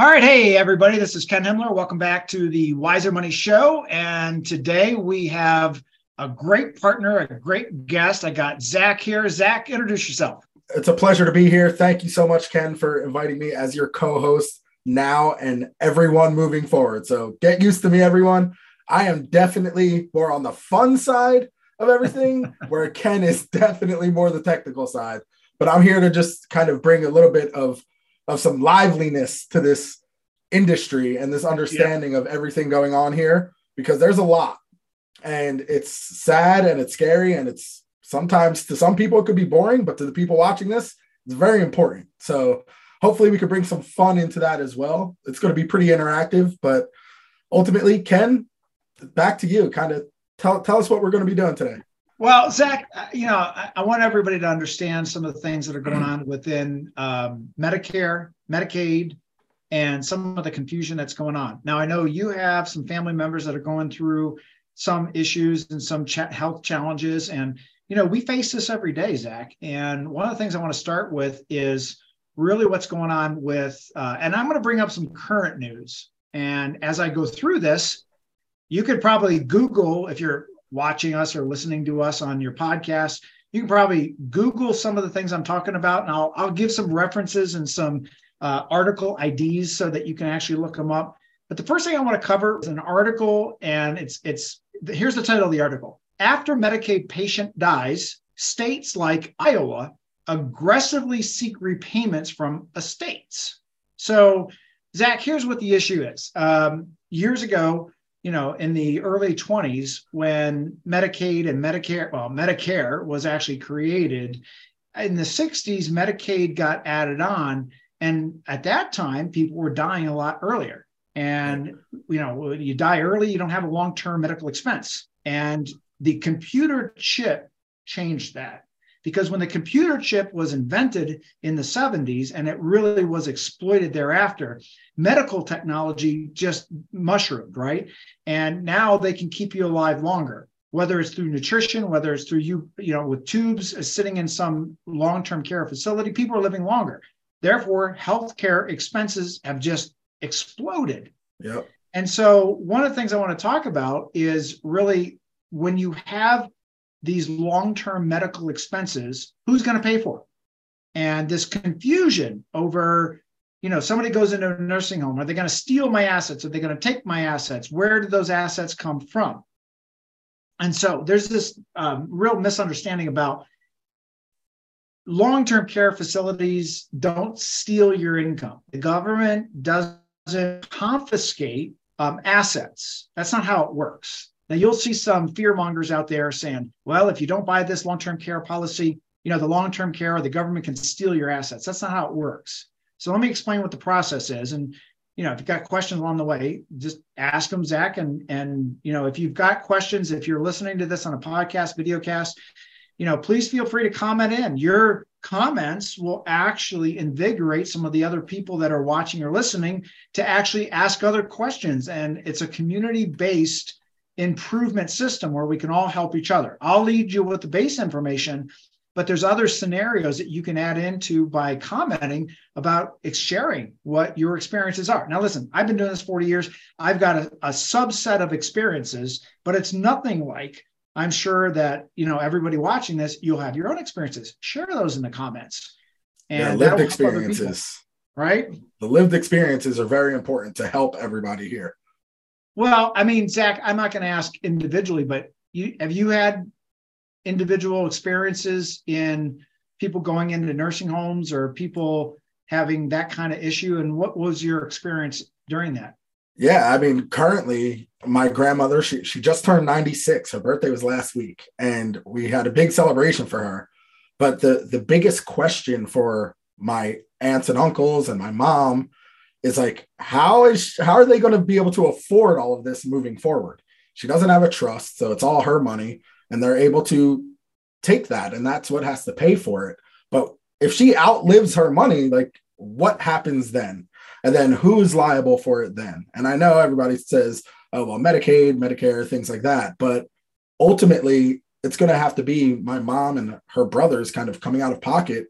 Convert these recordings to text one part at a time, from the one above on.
All right. Hey, everybody. This is Ken Himmler. Welcome back to the Wiser Money Show. And today we have a great partner, a great guest. I got Zach here. Zach, introduce yourself. It's a pleasure to be here. Thank you so much, Ken, for inviting me as your co host now and everyone moving forward. So get used to me, everyone. I am definitely more on the fun side of everything, where Ken is definitely more the technical side. But I'm here to just kind of bring a little bit of of some liveliness to this industry and this understanding yeah. of everything going on here because there's a lot. And it's sad and it's scary and it's sometimes to some people it could be boring but to the people watching this it's very important. So hopefully we could bring some fun into that as well. It's going to be pretty interactive but ultimately ken back to you. Kind of tell, tell us what we're going to be doing today well, Zach, uh, you know, I, I, want everybody to understand some of the things that are going on within um, Medicare, Medicaid, and some of the confusion that's going on. Now, I know you have some family members that are going through some issues and some health challenges, and you know, we face this every day, Zach. And one of the things I want to start with is really what's going on with, uh, and I'm going to bring up some current news. And as I go through this, you could probably Google if you're watching us or listening to us on your podcast, you can probably Google some of the things I'm talking about, and I'll, I'll give some references and some uh, article IDs so that you can actually look them up. But the first thing I want to cover is an article, and it's it's here's the title of the article: After Medicaid patient dies, states like Iowa aggressively seek repayments from estates. So, Zach, here's what the issue is. Um, years ago, you know, in the early 20s when Medicaid and Medicare, well, Medicare was actually created. In the 60s, Medicaid got added on. And at that time, people were dying a lot earlier. And, you know, you die early, you don't have a long term medical expense. And the computer chip changed that because when the computer chip was invented in the 70s and it really was exploited thereafter medical technology just mushroomed right? And now they can keep you alive longer whether it's through nutrition whether it's through you you know with tubes uh, sitting in some long-term care facility people are living longer. Therefore healthcare expenses have just exploded. Yep. and so one of the things i want to talk about is really when you have these long-term medical expenses, who's going to pay for it? And this confusion over, you know, somebody goes into a nursing home, are they going to steal my assets? Are they going to take my assets? Where do those assets come from? And so there's this um, real misunderstanding about long-term care facilities don't steal your income. The government doesn't confiscate um, assets. That's not how it works. Now you'll see some fear mongers out there saying, well, if you don't buy this long-term care policy, you know, the long-term care or the government can steal your assets. That's not how it works. So let me explain what the process is. And, you know, if you've got questions along the way, just ask them, Zach. And, and, you know, if you've got questions, if you're listening to this on a podcast, videocast, you know, please feel free to comment in. Your comments will actually invigorate some of the other people that are watching or listening to actually ask other questions. And it's a community based improvement system where we can all help each other. I'll lead you with the base information, but there's other scenarios that you can add into by commenting about sharing what your experiences are. Now, listen, I've been doing this 40 years. I've got a, a subset of experiences, but it's nothing like I'm sure that you know everybody watching this, you'll have your own experiences. Share those in the comments. And yeah, lived experiences. right? The lived experiences are very important to help everybody here. Well, I mean, Zach, I'm not going to ask individually, but you have you had individual experiences in people going into nursing homes or people having that kind of issue? And what was your experience during that? Yeah, I mean, currently my grandmother, she she just turned 96. Her birthday was last week, and we had a big celebration for her. But the the biggest question for my aunts and uncles and my mom is like how is how are they going to be able to afford all of this moving forward? She doesn't have a trust so it's all her money and they're able to take that and that's what has to pay for it. But if she outlives her money like what happens then? And then who's liable for it then? And i know everybody says oh well medicaid medicare things like that but ultimately it's going to have to be my mom and her brothers kind of coming out of pocket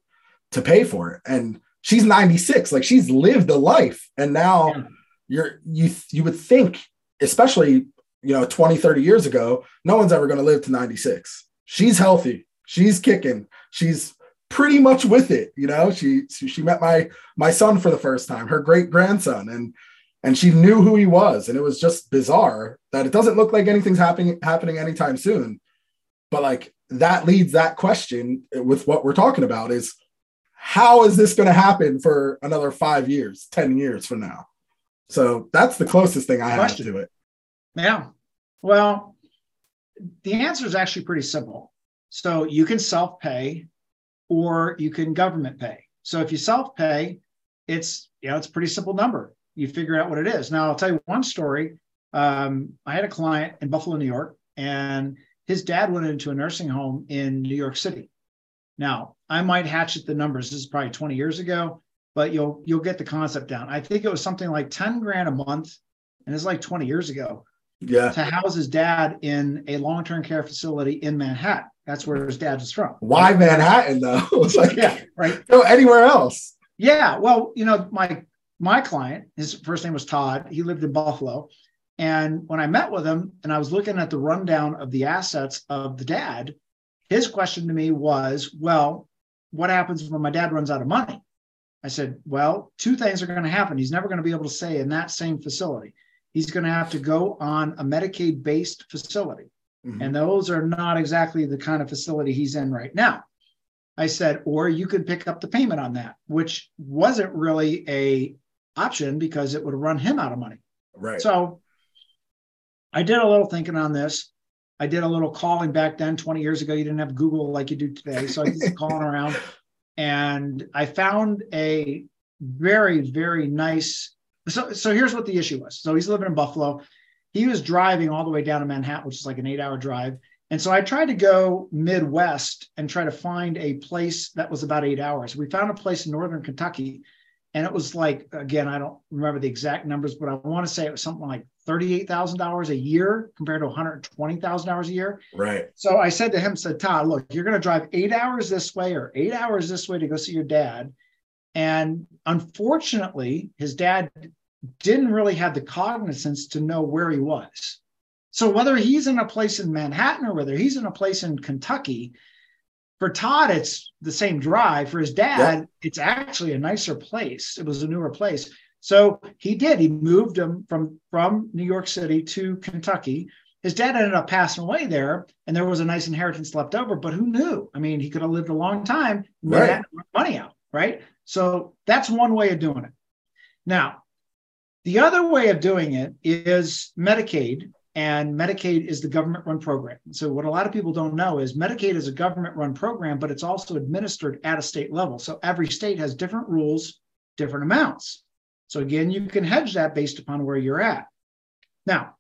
to pay for it. And she's 96 like she's lived a life. And now yeah. you're you you would think especially you know 20 30 years ago no one's ever going to live to 96 she's healthy. She's kicking. She's pretty much with it you know? She she met my my son for the first time her great grandson and and she knew who he was. And it was just bizarre that it doesn't look like anything's happening happening anytime soon. But like that leads that question with what we're talking about is how is this going to happen for another five years, 10 years from now? So that's the closest thing I have to it. Yeah. Well, the answer is actually pretty simple. So you can self pay or you can government pay. So if you self pay, it's, you know, it's a pretty simple number. You figure out what it is. Now, I'll tell you one story. Um, I had a client in Buffalo, New York, and his dad went into a nursing home in New York City. Now, I might hatchet the numbers. This is probably 20 years ago, but you'll you'll get the concept down. I think it was something like 10 grand a month, and it's like 20 years ago. Yeah. To house his dad in a long-term care facility in Manhattan. That's where his dad is from. Why Manhattan though? it's like yeah, right. Go anywhere else. Yeah. Well, you know, my my client, his first name was Todd. He lived in Buffalo. And when I met with him and I was looking at the rundown of the assets of the dad, his question to me was, well, what happens when my dad runs out of money? I said, well, two things are going to happen. He's never going to be able to stay in that same facility. He's going to have to go on a Medicaid based facility. Mm-hmm. And those are not exactly the kind of facility he's in right now. I said, or you could pick up the payment on that, which wasn't really a option because it would run him out of money. Right. So I did a little thinking on this. I did a little calling back then 20 years ago. You didn't have Google like you do today. So I some calling around and I found a very, very nice. So, so here's what the issue was. So he's living in Buffalo. He was driving all the way down to Manhattan, which is like an eight hour drive. And so I tried to go Midwest and try to find a place that was about eight hours. We found a place in Northern Kentucky and it was like again i don't remember the exact numbers but i want to say it was something like $38000 a year compared to $120000 a year right so i said to him said todd look you're going to drive eight hours this way or eight hours this way to go see your dad and unfortunately his dad didn't really have the cognizance to know where he was so whether he's in a place in manhattan or whether he's in a place in kentucky for Todd, it's the same drive. For his dad, it's actually a nicer place. It was a newer place. So he did. He moved him from from New York City to Kentucky. His dad ended up passing away there, and there was a nice inheritance left over. But who knew? I mean, he could have lived a long time, right. money out, right? So that's one way of doing it. Now, the other way of doing it is Medicaid, and Medicaid is the government run program. So, what a lot of people don't know is Medicaid is a government run program, but it's also administered at a state level. So, every state has different rules, different amounts. So, again, you can hedge that based upon where you're at. Now,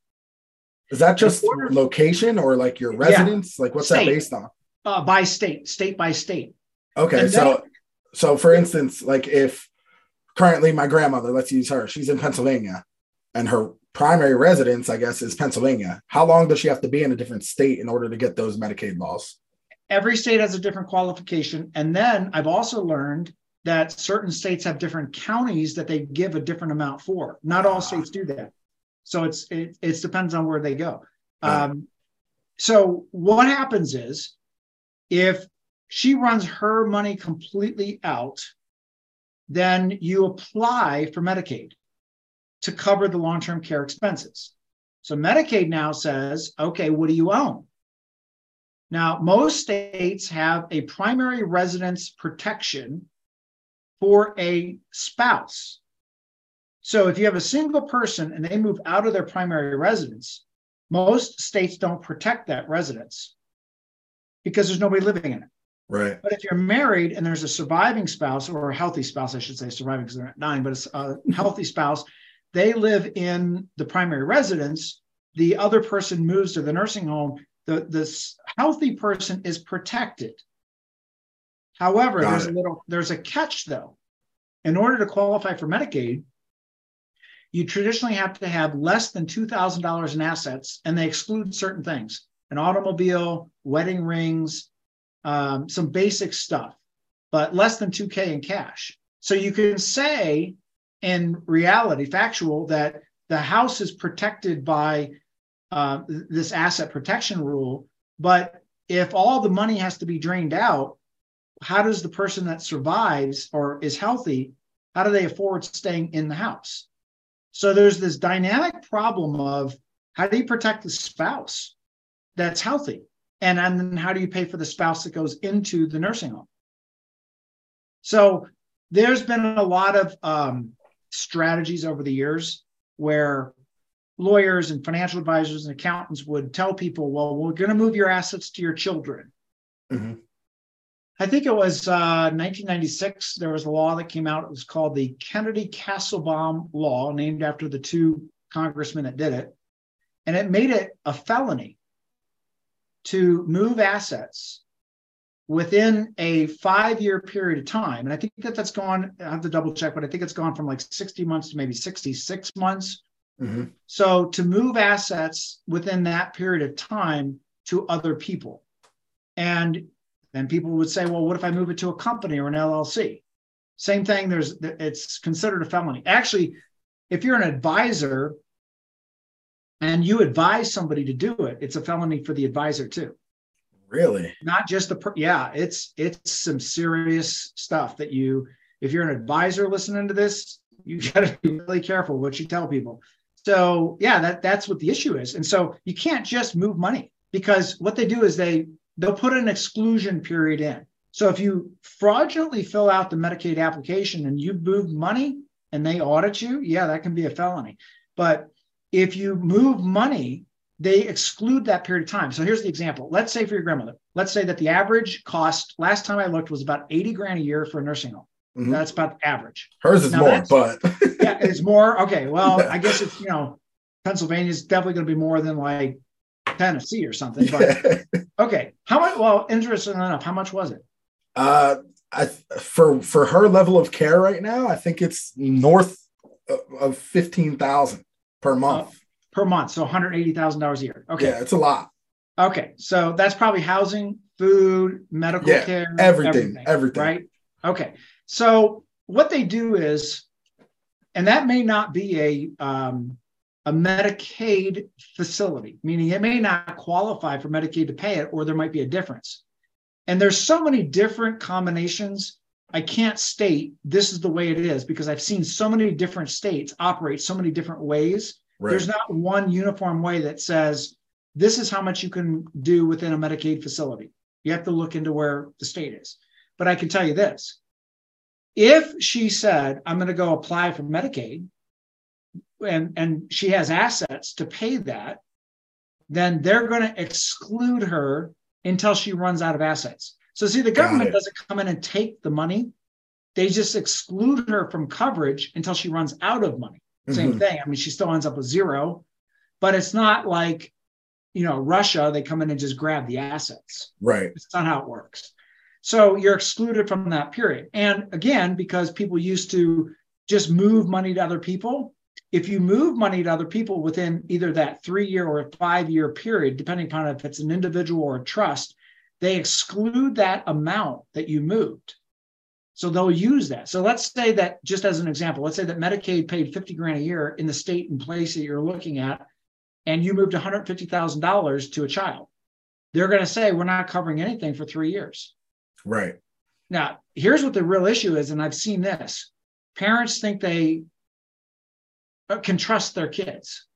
is that just order, location or like your residence? Yeah, like, what's state, that based on? Uh, by state, state by state. Okay. And so, then, so for instance, like if currently my grandmother, let's use her, she's in Pennsylvania and her primary residence, I guess, is Pennsylvania. How long does she have to be in a different state in order to get those Medicaid laws? Every state has a different qualification. And then I've also learned that certain states have different counties that they give a different amount for. Not all states do that. So it's it, it depends on where they go. Um, so what happens is if she runs her money completely out, then you apply for Medicaid to cover the long term care expenses. So Medicaid now says, okay, what do you own? Now, most states have a primary residence protection for a spouse. So if you have a single person and they move out of their primary residence, most states don't protect that residence because there's nobody living in it. Right. But if you're married and there's a surviving spouse or a healthy spouse, I should say, surviving because they're not dying, but it's a healthy spouse they live in the primary residence. The other person moves to the nursing home. The this healthy person is protected. However, Got there's it. a little there's a catch though. In order to qualify for Medicaid, you traditionally have to have less than $2,000 in assets, and they exclude certain things an automobile, wedding rings, um, some basic stuff, but less than 2K in cash. So you can say in reality, factual, that the house is protected by uh, this asset protection rule. But if all the money has to be drained out, how does the person that survives or is healthy, how do they afford staying in the house? So there's this dynamic problem of how do you protect the spouse that's healthy? And then how do you pay for the spouse that goes into the nursing home? So there's been a lot of um, strategies over the years where lawyers and financial advisors and accountants would tell people, well, we're going to move your assets to your children. Mm-hmm. I think it was uh, 1996. There was a law that came out. It was called the Kennedy Kassebaum Law, named after the two congressmen that did it. And it made it a felony to move assets within a five year period of time. And I think that that's gone, I have to double check, but I think it's gone from like 60 months to maybe 66 months. Mm-hmm. So to move assets within that period of time to other people. And then people would say, well, what if I move it to a company or an LLC? Same thing, there's it's considered a felony. Actually, if you're an advisor and you advise somebody to do it, it's a felony for the advisor too. Really? Not just the per- yeah, it's it's some serious stuff that you if you're an advisor listening to this, you got to be really careful what you tell people. So, yeah, that that's what the issue is. And so you can't just move money because what they do is they they'll put an exclusion period in. So if you fraudulently fill out the Medicaid application and you move money and they audit you, yeah, that can be a felony. But if you move money they exclude that period of time. So here's the example. Let's say for your grandmother, let's say that the average cost last time I looked was about 80 grand a year for a nursing home. Mm-hmm. That's about average. Hers is now more, but yeah, it's more. Okay. Well, I guess it's, you know, Pennsylvania is definitely going to be more than like Tennessee or something. But okay. How much? Well, interesting enough, how much was it? Uh, I, for, for her level of care right now, I think it's north of 15,000 per month. Uh, per month. So $180,000 a year. Okay. Yeah, it's a lot. Okay. So that's probably housing, food, medical yeah, care, everything, everything, everything. Right. Okay. So what they do is, and that may not be a, um, a Medicaid facility, meaning it may not qualify for Medicaid to pay it, or there might be a difference. And there's so many different combinations. I can't state this is the way it is because I've seen so many different states operate so many different ways Right. There's not one uniform way that says this is how much you can do within a Medicaid facility. You have to look into where the state is. But I can tell you this if she said, I'm going to go apply for Medicaid, and, and she has assets to pay that, then they're going to exclude her until she runs out of assets. So, see, the government doesn't come in and take the money, they just exclude her from coverage until she runs out of money. Same mm-hmm. thing. I mean, she still ends up with zero, but it's not like, you know, Russia, they come in and just grab the assets. Right. It's not how it works. So you're excluded from that period. And again, because people used to just move money to other people, if you move money to other people within either that three year or five year period, depending upon if it's an individual or a trust, they exclude that amount that you moved. So they'll use that. So let's say that, just as an example, let's say that Medicaid paid 50 grand a year in the state and place that you're looking at, and you moved $150,000 to a child. They're going to say, we're not covering anything for three years. Right. Now, here's what the real issue is, and I've seen this parents think they Uh, can trust their kids.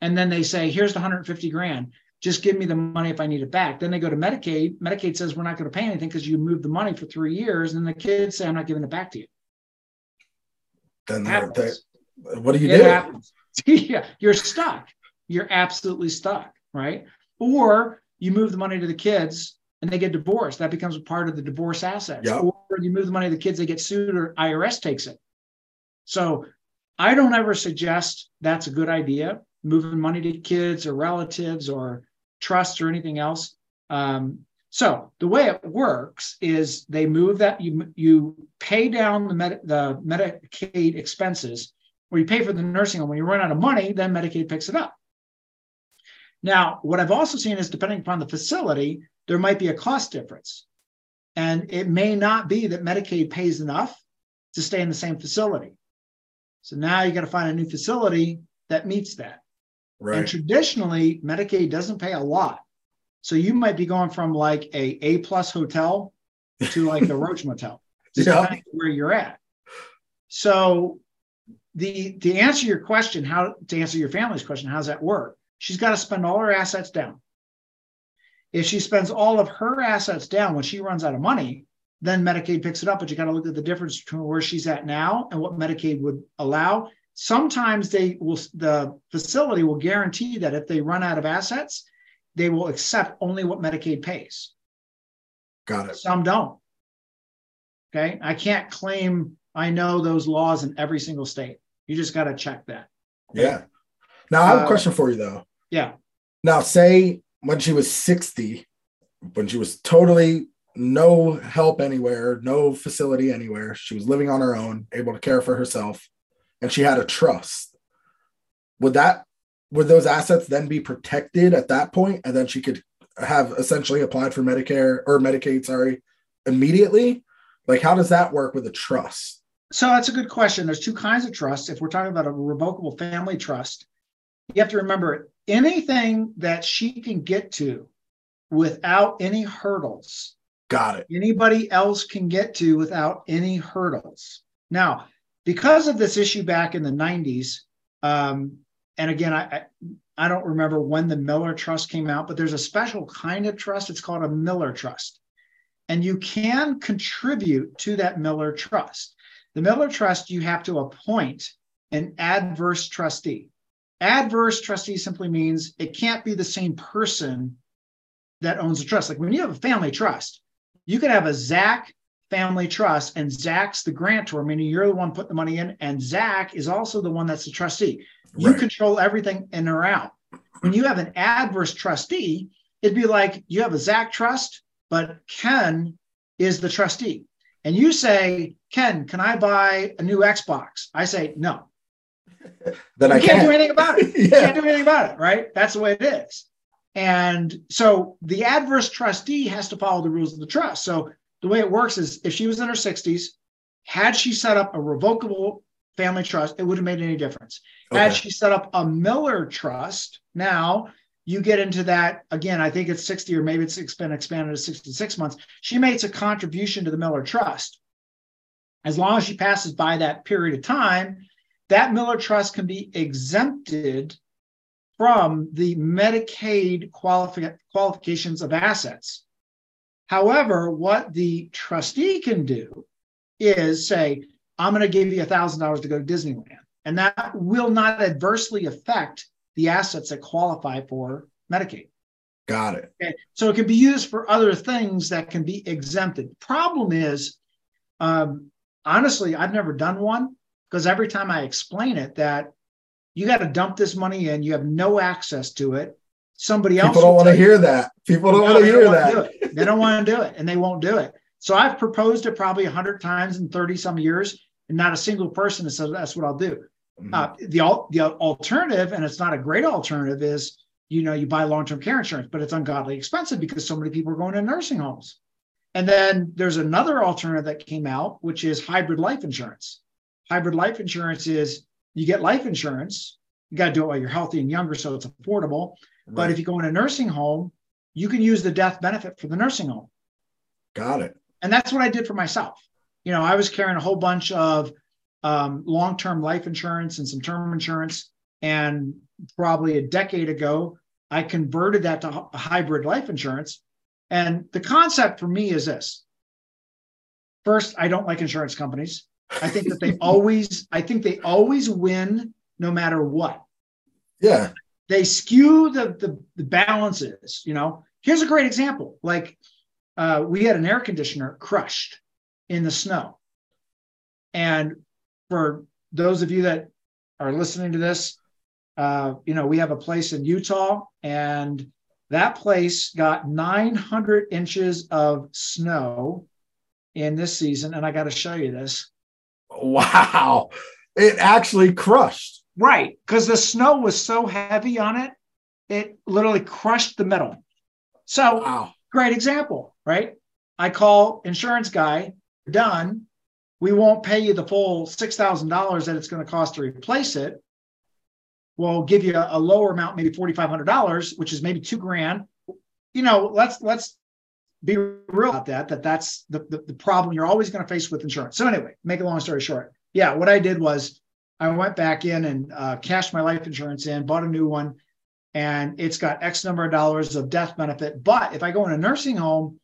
And then they say, here's the 150 grand just give me the money if I need it back. Then they go to Medicaid. Medicaid says we're not going to pay anything because you moved the money for three years, and the kids say I'm not giving it back to you. Then they, what do you it do? Happens. yeah, you're stuck. You're absolutely stuck, right? Or you move the money to the kids and they get divorced. That becomes a part of the divorce assets. Yep. Or you move the money to the kids, they get sued, or IRS takes it. So I don't ever suggest that's a good idea moving money to kids or relatives or trusts or anything else. Um, so the way it works is they move that you you pay down the med, the Medicaid expenses, or you pay for the nursing home. When you run out of money, then Medicaid picks it up. Now, what I've also seen is depending upon the facility, there might be a cost difference, and it may not be that Medicaid pays enough to stay in the same facility. So now you got to find a new facility that meets that. Right. And traditionally, Medicaid doesn't pay a lot. So you might be going from like a A plus hotel to like the Roach Motel, Yeah. where you're at. So the to answer your question, how to answer your family's question, how does that work? She's got to spend all her assets down. If she spends all of her assets down when she runs out of money, then Medicaid picks it up. But you got to look at the difference between where she's at now and what Medicaid would allow. Sometimes they will the facility will guarantee that if they run out of assets, they will accept only what Medicaid pays. Got it. Some don't. Okay. I can't claim I know those laws in every single state. You just got to check that. Yeah. Now I have a Uh, question for you though. Yeah. Now, say when she was 60, when she was totally no help anywhere, no facility anywhere, she was living on her own, able to care for herself, and she had a trust. Would that would those assets then be protected at that point, and then she could have essentially applied for Medicare or Medicaid, sorry, immediately? Like, how does that work with a trust? So that's a good question. There's two kinds of trusts. If we're talking about a revocable family trust, you have to remember anything that she can get to without any hurdles, Got it. anybody else can get to without any hurdles. Now, because of this issue back in the 90s, um, and again, I, I don't remember when the Miller Trust came out, but there's a special kind of trust. It's called a Miller Trust. And you can contribute to that Miller Trust. The Miller Trust, you have to appoint an adverse trustee. Adverse trustee simply means it can't be the same person that owns the trust. Like when you have a family trust, you could have a Zach family trust, and Zach's the grantor, meaning you're the one putting the money in, and Zach is also the one that's the trustee. You Right. control everything in or out. When you have an adverse trustee, it'd be like you have a Zach trust, but Ken is the trustee. And you say, Ken, can I buy a new Xbox? I say, no. Then I You can't do can't. anything about it. You can't do anything about it, right? That's the way it is. And so the adverse trustee has to follow the rules of the trust. So the way it works is if she was in her 60s, had she set up a revocable family trust, it wouldn't have made any difference. Had she set up a Miller trust, now you get into that again. I think it's 60 or maybe it's been expanded to 66 months. She makes a contribution to the Miller trust. As long as she passes by that period of time, that Miller trust can be exempted from the Medicaid qualifi- qualifications of assets. However, what the trustee can do is say, I'm going to give you $1,000 to go to Disneyland. And that will not adversely affect the assets that qualify for Medicaid. Got it. Okay. So it can be used for other things that can be exempted. Problem is, um, honestly, I've never done one because every time I explain it, that you got to dump this money in, you have no access to it. Somebody else People don't want to hear that. People don't no, want to hear don't do that. They don't want to do it, and they won't do it. So I've proposed it probably 100 times in 30 some years, and not a single person has said that's what I'll do. Mhm. Uh, the the alternative, and it's not a great alternative, is you know you buy long term care insurance, but it's ungodly expensive because so many people are going to nursing homes. And then there's another alternative that came out, which is hybrid life insurance. Hybrid life insurance is you get life insurance. You got to do it while you're healthy and younger, so it's affordable. But if you go in a nursing home, you can use the death benefit for the nursing home. Got it. And that's what I did for myself. You know, I was carrying a whole bunch of um, long term life insurance and some term insurance. And probably a decade ago, I converted that to hy- hybrid life insurance. And the concept for me is this first, I don't like insurance companies. I think that they always, I think they always win no matter what. Yeah. they skew the, the the balances you know? Here's a great example. Like uh, we had an air conditioner crushed in the snow. And for those of you that are listening to this uh, you know we have a place in utah and that place got 900 inches of snow in this season. And i got to show you this Wow. It actually crushed. Right, because the snow was so heavy on it, it literally crushed the metal. So, Wow. great example, right? I call insurance guy, done. we won't pay you the full $6,000 that it's going to cost to replace it. We'll give you a, a lower amount, maybe $4,500, which is maybe two grand. You know, let's, let's be real about that, that that's the, the, the problem you're always going to face with insurance. So anyway, make a long story short. Yeah. What I did was I went back in and uh, cashed my life insurance in, bought a new one, and it's got X number of dollars of death benefit. But if I go in a nursing home,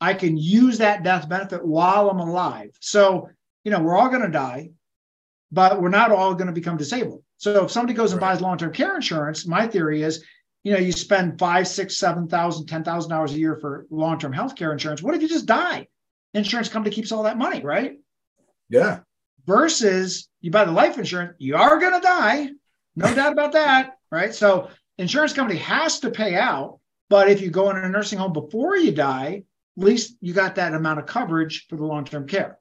I can use that death benefit while I'm alive. So, you know, we're all going to die, but we're not all going to become disabled. So if somebody goes and right. buys long-term care insurance, my theory is, you know, you spend five, six, seven thousand, ten thousand dollars a year for long-term health care insurance. What if you just die? Insurance company keeps all that money, right? Yeah. Versus you buy the life insurance, you are going to die. No doubt about that. Right. So insurance company has to pay out. But if you go in a nursing home before you die, at least you got that amount of coverage for the long-term care.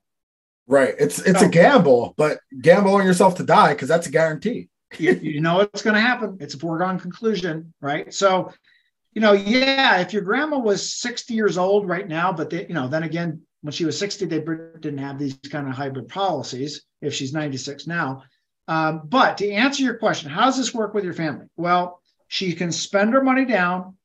Right. It's it's so, a gamble, but gamble on yourself to die because that's a guarantee. You, you know what's going to happen. It's a foregone conclusion, right? So, you know, yeah, if your grandma was 60 years old right now, but they, you know, then again, when she was 60, they didn't have these kind of hybrid policies. If she's 96 now, um, but to answer your question, how does this work with your family? Well, she can spend her money down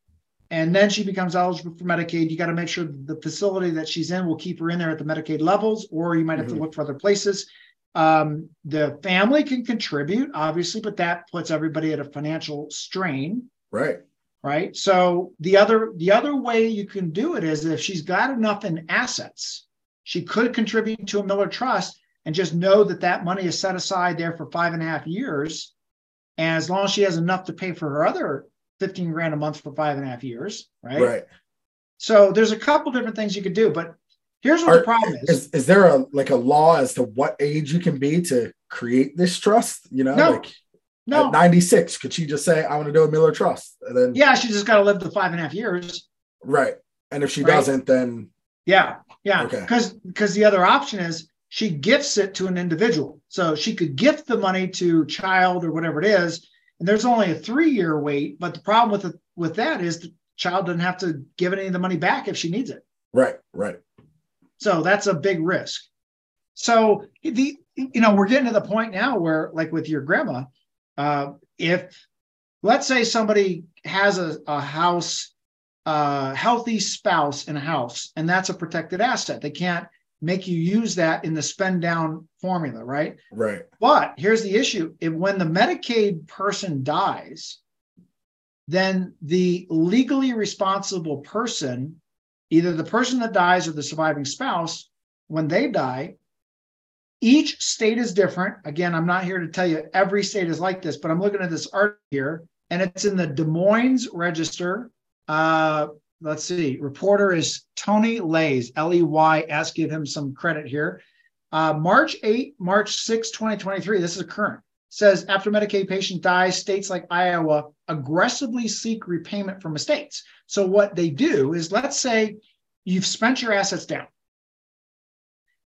and then she becomes eligible for Medicaid. You got to make sure the facility that she's in will keep her in there at the Medicaid levels, or you might have mm-hmm. to look for other places. Um, the family can contribute, obviously, but that puts everybody at a financial strain. Right. Right. So the other the other way you can do it is if she's got enough in assets, she could contribute to a Miller Trust and just know that that money is set aside there for five and a half years. And as long as she has enough to pay for her other 15 grand a month for five and a half years, right? Right. So there's a couple different things you could do, but here's what Are, the problem is. is. Is there a like a law as to what age you can be to create this trust? You know, no. like no. at 96, could she just say, I want to do a Miller Trust? And then yeah, she just got to live the five and a half years. Right. And if she right? doesn't, then yeah, yeah. Okay. Because because the other option is she gifts it to an individual. So she could gift the money to child or whatever it is, and there's only a three year wait. But the problem with it, with that is the child doesn't have to give any of the money back if she needs it. Right, right. So that's a big risk. So the you know we're getting to the point now where like with your grandma, uh, if let's say somebody has a, a house, a uh, healthy spouse in a house, and that's a protected asset. They can't make you use that in the spend down formula, right? Right. But here's the issue if when the Medicaid person dies, then the legally responsible person, either the person that dies or the surviving spouse, when they die, each state is different. Again, I'm not here to tell you every state is like this, but I'm looking at this art here, and it's in the Des Moines Register. Uh, let's see, reporter is Tony Leys, L E Y S. Give him some credit here. Uh, March 8, March 6, 2023, this is a current, says after Medicaid patient dies, states like Iowa aggressively seek repayment from estates. So, what they do is let's say you've spent your assets down.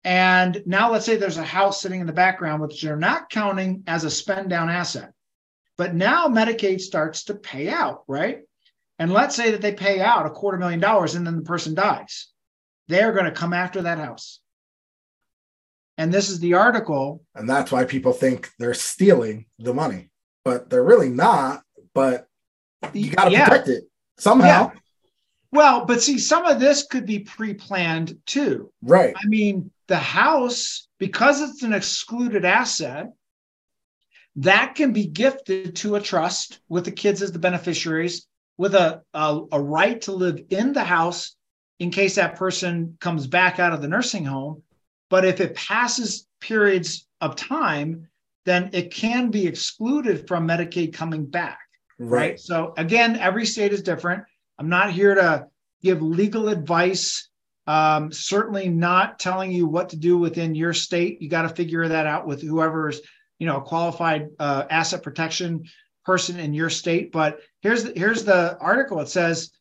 And now let's say there's a house sitting in the background, which you're not counting as a spend down asset. But now Medicaid starts to pay out, right? And let's say that they pay out a quarter million dollars and then the person dies. They're going to come after that house. And this is the article. And that's why people think they're stealing the money, but they're really not. But you got to yeah. protect it somehow. Yeah. Well, but see, some of this could be pre planned too. Right. I mean, the house, because it's an excluded asset, that can be gifted to a trust with the kids as the beneficiaries with a, a, a right to live in the house in case that person comes back out of the nursing home. But if it passes periods of time, then it can be excluded from Medicaid coming back. Right. right. So again, every state is different. I'm not here to give legal advice. Um, certainly not telling you what to do within your state. You got to figure that out with whoever's, you know, qualified uh, asset protection person in your state. But here's the, here's the article. It says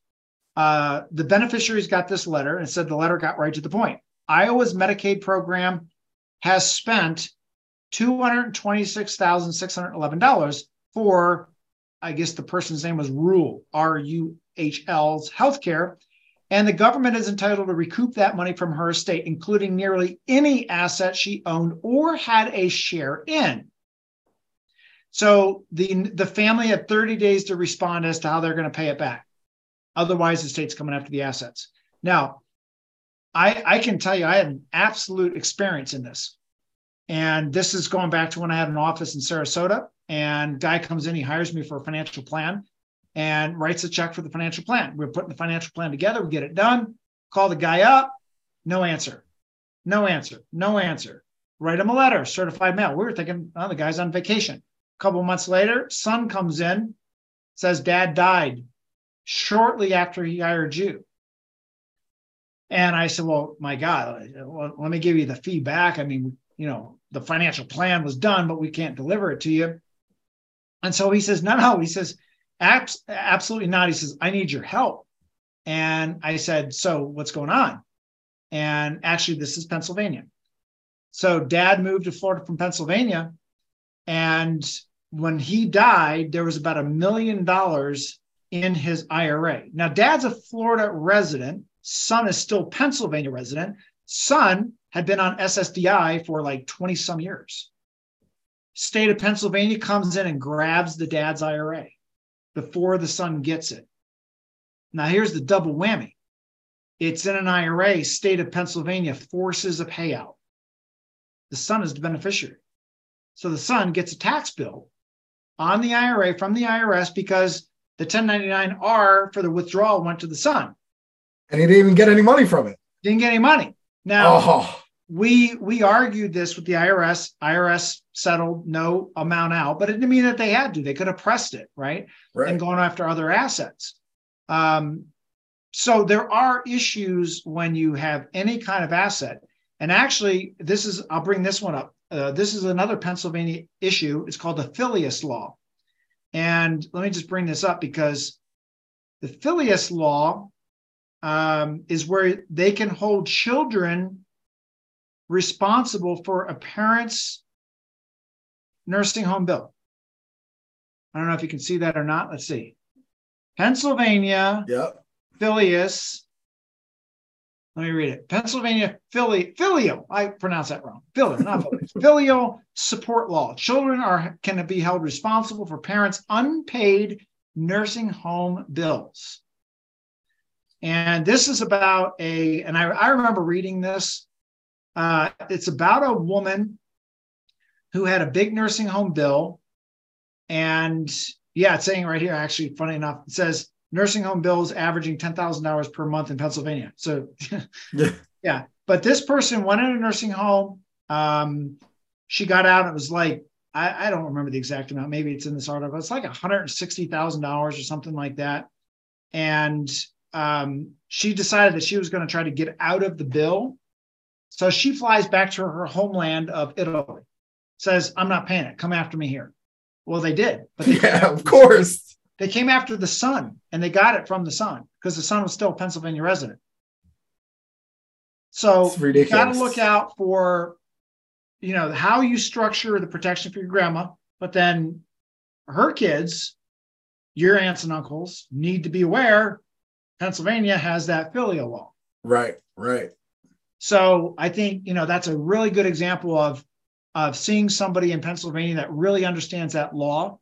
uh, the beneficiaries got this letter, and it said the letter got right to the point. Iowa's Medicaid program has spent two hundred twenty-six thousand six hundred eleven dollars for, I guess the person's name was Rule R U H L's healthcare, And the government is entitled to recoup that money from her estate, including nearly any asset she owned or had a share in. So the, the family had 30 days to respond as to how they're going to pay it back. Otherwise, the state's coming after the assets. Now, I, I can tell you, I had an absolute experience in this. And this is going back to when I had an office in Sarasota. And guy comes in, he hires me for a financial plan and writes a check for the financial plan. We're putting the financial plan together, we get it done, call the guy up, no answer, no answer, no answer. Write him a letter, certified mail. We were thinking, oh, the guy's on vacation. A couple months later, son comes in, says dad died shortly after he hired you. And I said, well, my God, let me give you the feedback. I mean, you know, the financial plan was done, but we can't deliver it to you. And so he says, no, no. He says, Abs- absolutely not. He says, I need your help. And I said, So what's going on? And actually, this is Pennsylvania. So dad moved to Florida from Pennsylvania. And when he died, there was about a million dollars in his IRA. Now, dad's a Florida resident, son is still Pennsylvania resident. Son had been on SSDI for like 20 some years. State of Pennsylvania comes in and grabs the dad's IRA before the son gets it. Now, here's the double whammy it's in an IRA, state of Pennsylvania forces a payout. The son is the beneficiary. So the son gets a tax bill on the IRA from the IRS because the 1099R for the withdrawal went to the son. And he didn't even get any money from it. Didn't get any money. Now, oh we we argued this with the IRS. IRS settled no amount out, but it didn't mean that they had to. They could have pressed it, right? right. And gone after other assets. Um, so there are issues when you have any kind of asset. And actually, this is I'll bring this one up. Uh, this is another Pennsylvania issue. It's called the Filius Law. And let me just bring this up because the Filius Law um, is where they can hold children responsible for a parent's nursing home bill. I don't know if you can see that or not. Let's see. Pennsylvania, yep. Filius. Let me read it. Pennsylvania fili, filial. I pronounce that wrong. Filial, not filial support law. Children are can be held responsible for parents' unpaid nursing home bills. And this is about a, and I, I remember reading this uh, it's about a woman who had a big nursing home bill. And yeah, it's saying right here, actually, funny enough, it says nursing home bills averaging $10,000 per month in Pennsylvania. So, yeah. yeah. But this person went in a nursing home. Um, she got out. It was like, I, I don't remember the exact amount. Maybe it's in this article. It's like $160,000 or something like that. And um, she decided that she was going to try to get out of the bill so she flies back to her homeland of Italy, says, I'm not paying it. Come after me here. Well, they did. But they yeah, of course. They came after the son and they got it from the son because the son was still a Pennsylvania resident. So you got to look out for, you know, how you structure the protection for your grandma, but then her kids, your aunts and uncles need to be aware Pennsylvania has that filial law. Right, right. So I think you know that's a really good example of of seeing somebody in Pennsylvania that really understands that law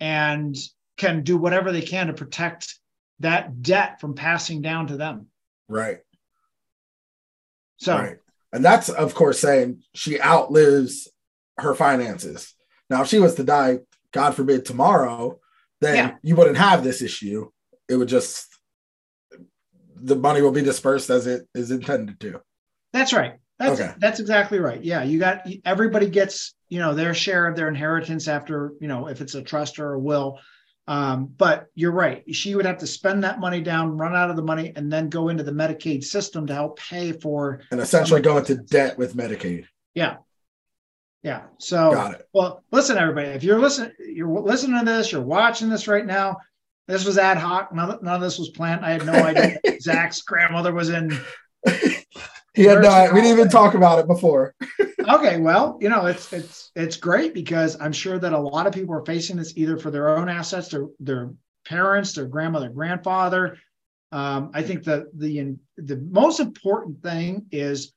and can do whatever they can to protect that debt from passing down to them. Right. So right. And that's of course saying she outlives her finances. Now, if she was to die, God forbid, tomorrow, then yeah. you wouldn't have this issue. It would just the money will be dispersed as it is intended to. That's right. That's okay. that's exactly right. Yeah, you got everybody gets you know their share of their inheritance after you know if it's a trust or a will. Um, but you're right. She would have to spend that money down, run out of the money, and then go into the Medicaid system to help pay for and essentially go into debt with Medicaid. Yeah. Yeah. So got it. Well, listen, everybody. If you're listening, you're listening to this, you're watching this right now. This was ad hoc. None, none of this was planned. I had no idea Zach's grandmother was in. he had no. We didn't even talk about it before. okay, well, you know, it's it's it's great because I'm sure that a lot of people are facing this either for their own assets, their their parents, their grandmother, grandfather. Um, I think that the the most important thing is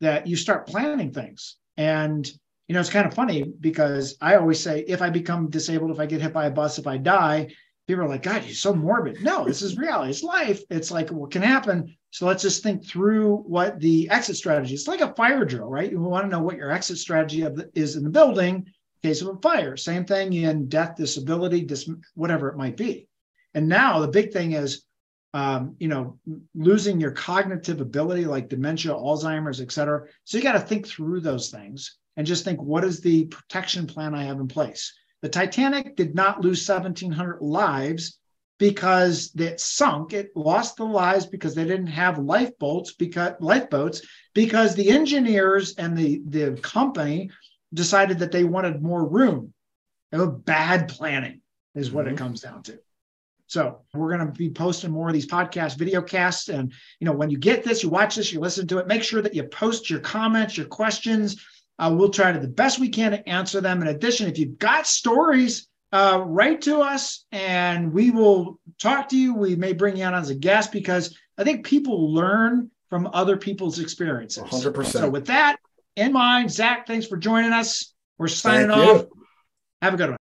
that you start planning things. And you know, it's kind of funny because I always say, if I become disabled, if I get hit by a bus, if I die, people are like, God, you're so morbid. No, this is reality. It's life. It's like what can happen. So let's just think through what the exit strategy. It's like a fire drill, right? You want to know what your exit strategy the, is in the building in case of a fire. Same thing in death, disability, dis, whatever it might be. And now the big thing is, um, you know, losing your cognitive ability like dementia, Alzheimer's, et cetera. So you got to think through those things and just think, what is the protection plan I have in place? The Titanic did not lose 1,700 lives because it sunk. It lost the lives because they didn't have lifeboats because lifeboats because the engineers and the the company decided that they wanted more room. It was bad planning, is what mm-hmm. it comes down to. So we're going to be posting more of these podcast video casts. And you know, when you get this, you watch this, you listen to it, make sure that you post your comments, your questions. Uh, we'll try to the best we can to answer them. In addition, if you've got stories uh, write to us and we will talk to you. We may bring you on as a guest because I think people learn from other people's experiences. 100%. So, with that in mind, Zach, thanks for joining us. We're signing Thank off. You. Have a good one.